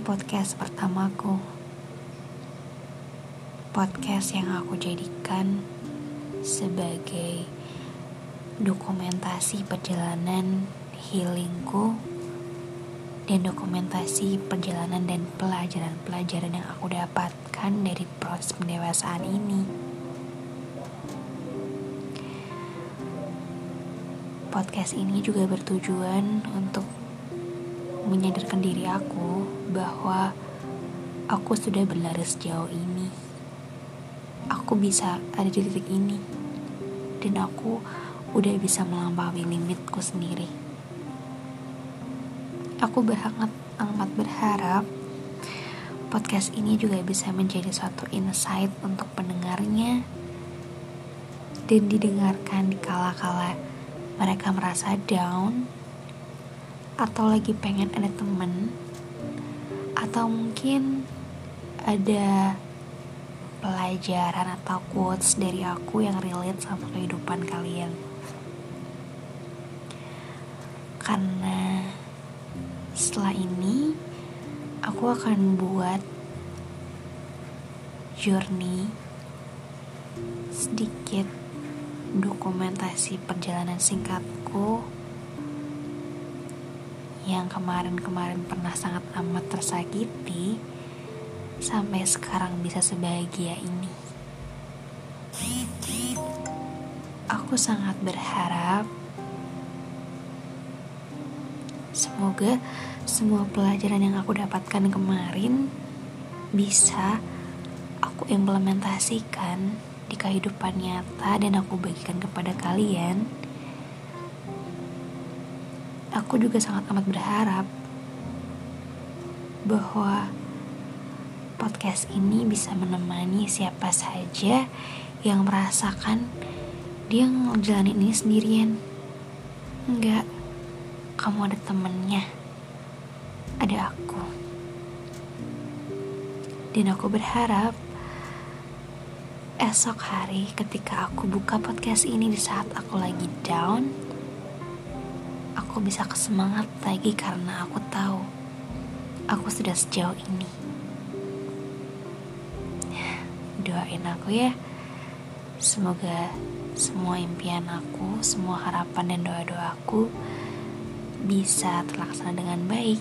podcast pertamaku. Podcast yang aku jadikan sebagai dokumentasi perjalanan healingku dan dokumentasi perjalanan dan pelajaran-pelajaran yang aku dapatkan dari proses pendewasaan ini. Podcast ini juga bertujuan untuk menyadarkan diri aku bahwa aku sudah berlari sejauh ini. Aku bisa ada di titik ini. Dan aku udah bisa melampaui limitku sendiri. Aku berhangat amat berharap podcast ini juga bisa menjadi suatu insight untuk pendengarnya dan didengarkan di kala-kala mereka merasa down atau lagi pengen ada temen atau mungkin ada pelajaran atau quotes dari aku yang relate sama kehidupan kalian. Karena setelah ini aku akan buat journey sedikit dokumentasi perjalanan singkatku yang kemarin-kemarin pernah sangat amat tersakiti sampai sekarang bisa sebahagia ini. Aku sangat berharap semoga semua pelajaran yang aku dapatkan kemarin bisa aku implementasikan di kehidupan nyata dan aku bagikan kepada kalian aku juga sangat amat berharap bahwa podcast ini bisa menemani siapa saja yang merasakan dia ngejalanin ini sendirian. Enggak, kamu ada temennya. Ada aku. Dan aku berharap esok hari ketika aku buka podcast ini di saat aku lagi down, aku bisa kesemangat lagi karena aku tahu aku sudah sejauh ini. Doain aku ya. Semoga semua impian aku, semua harapan dan doa-doaku bisa terlaksana dengan baik.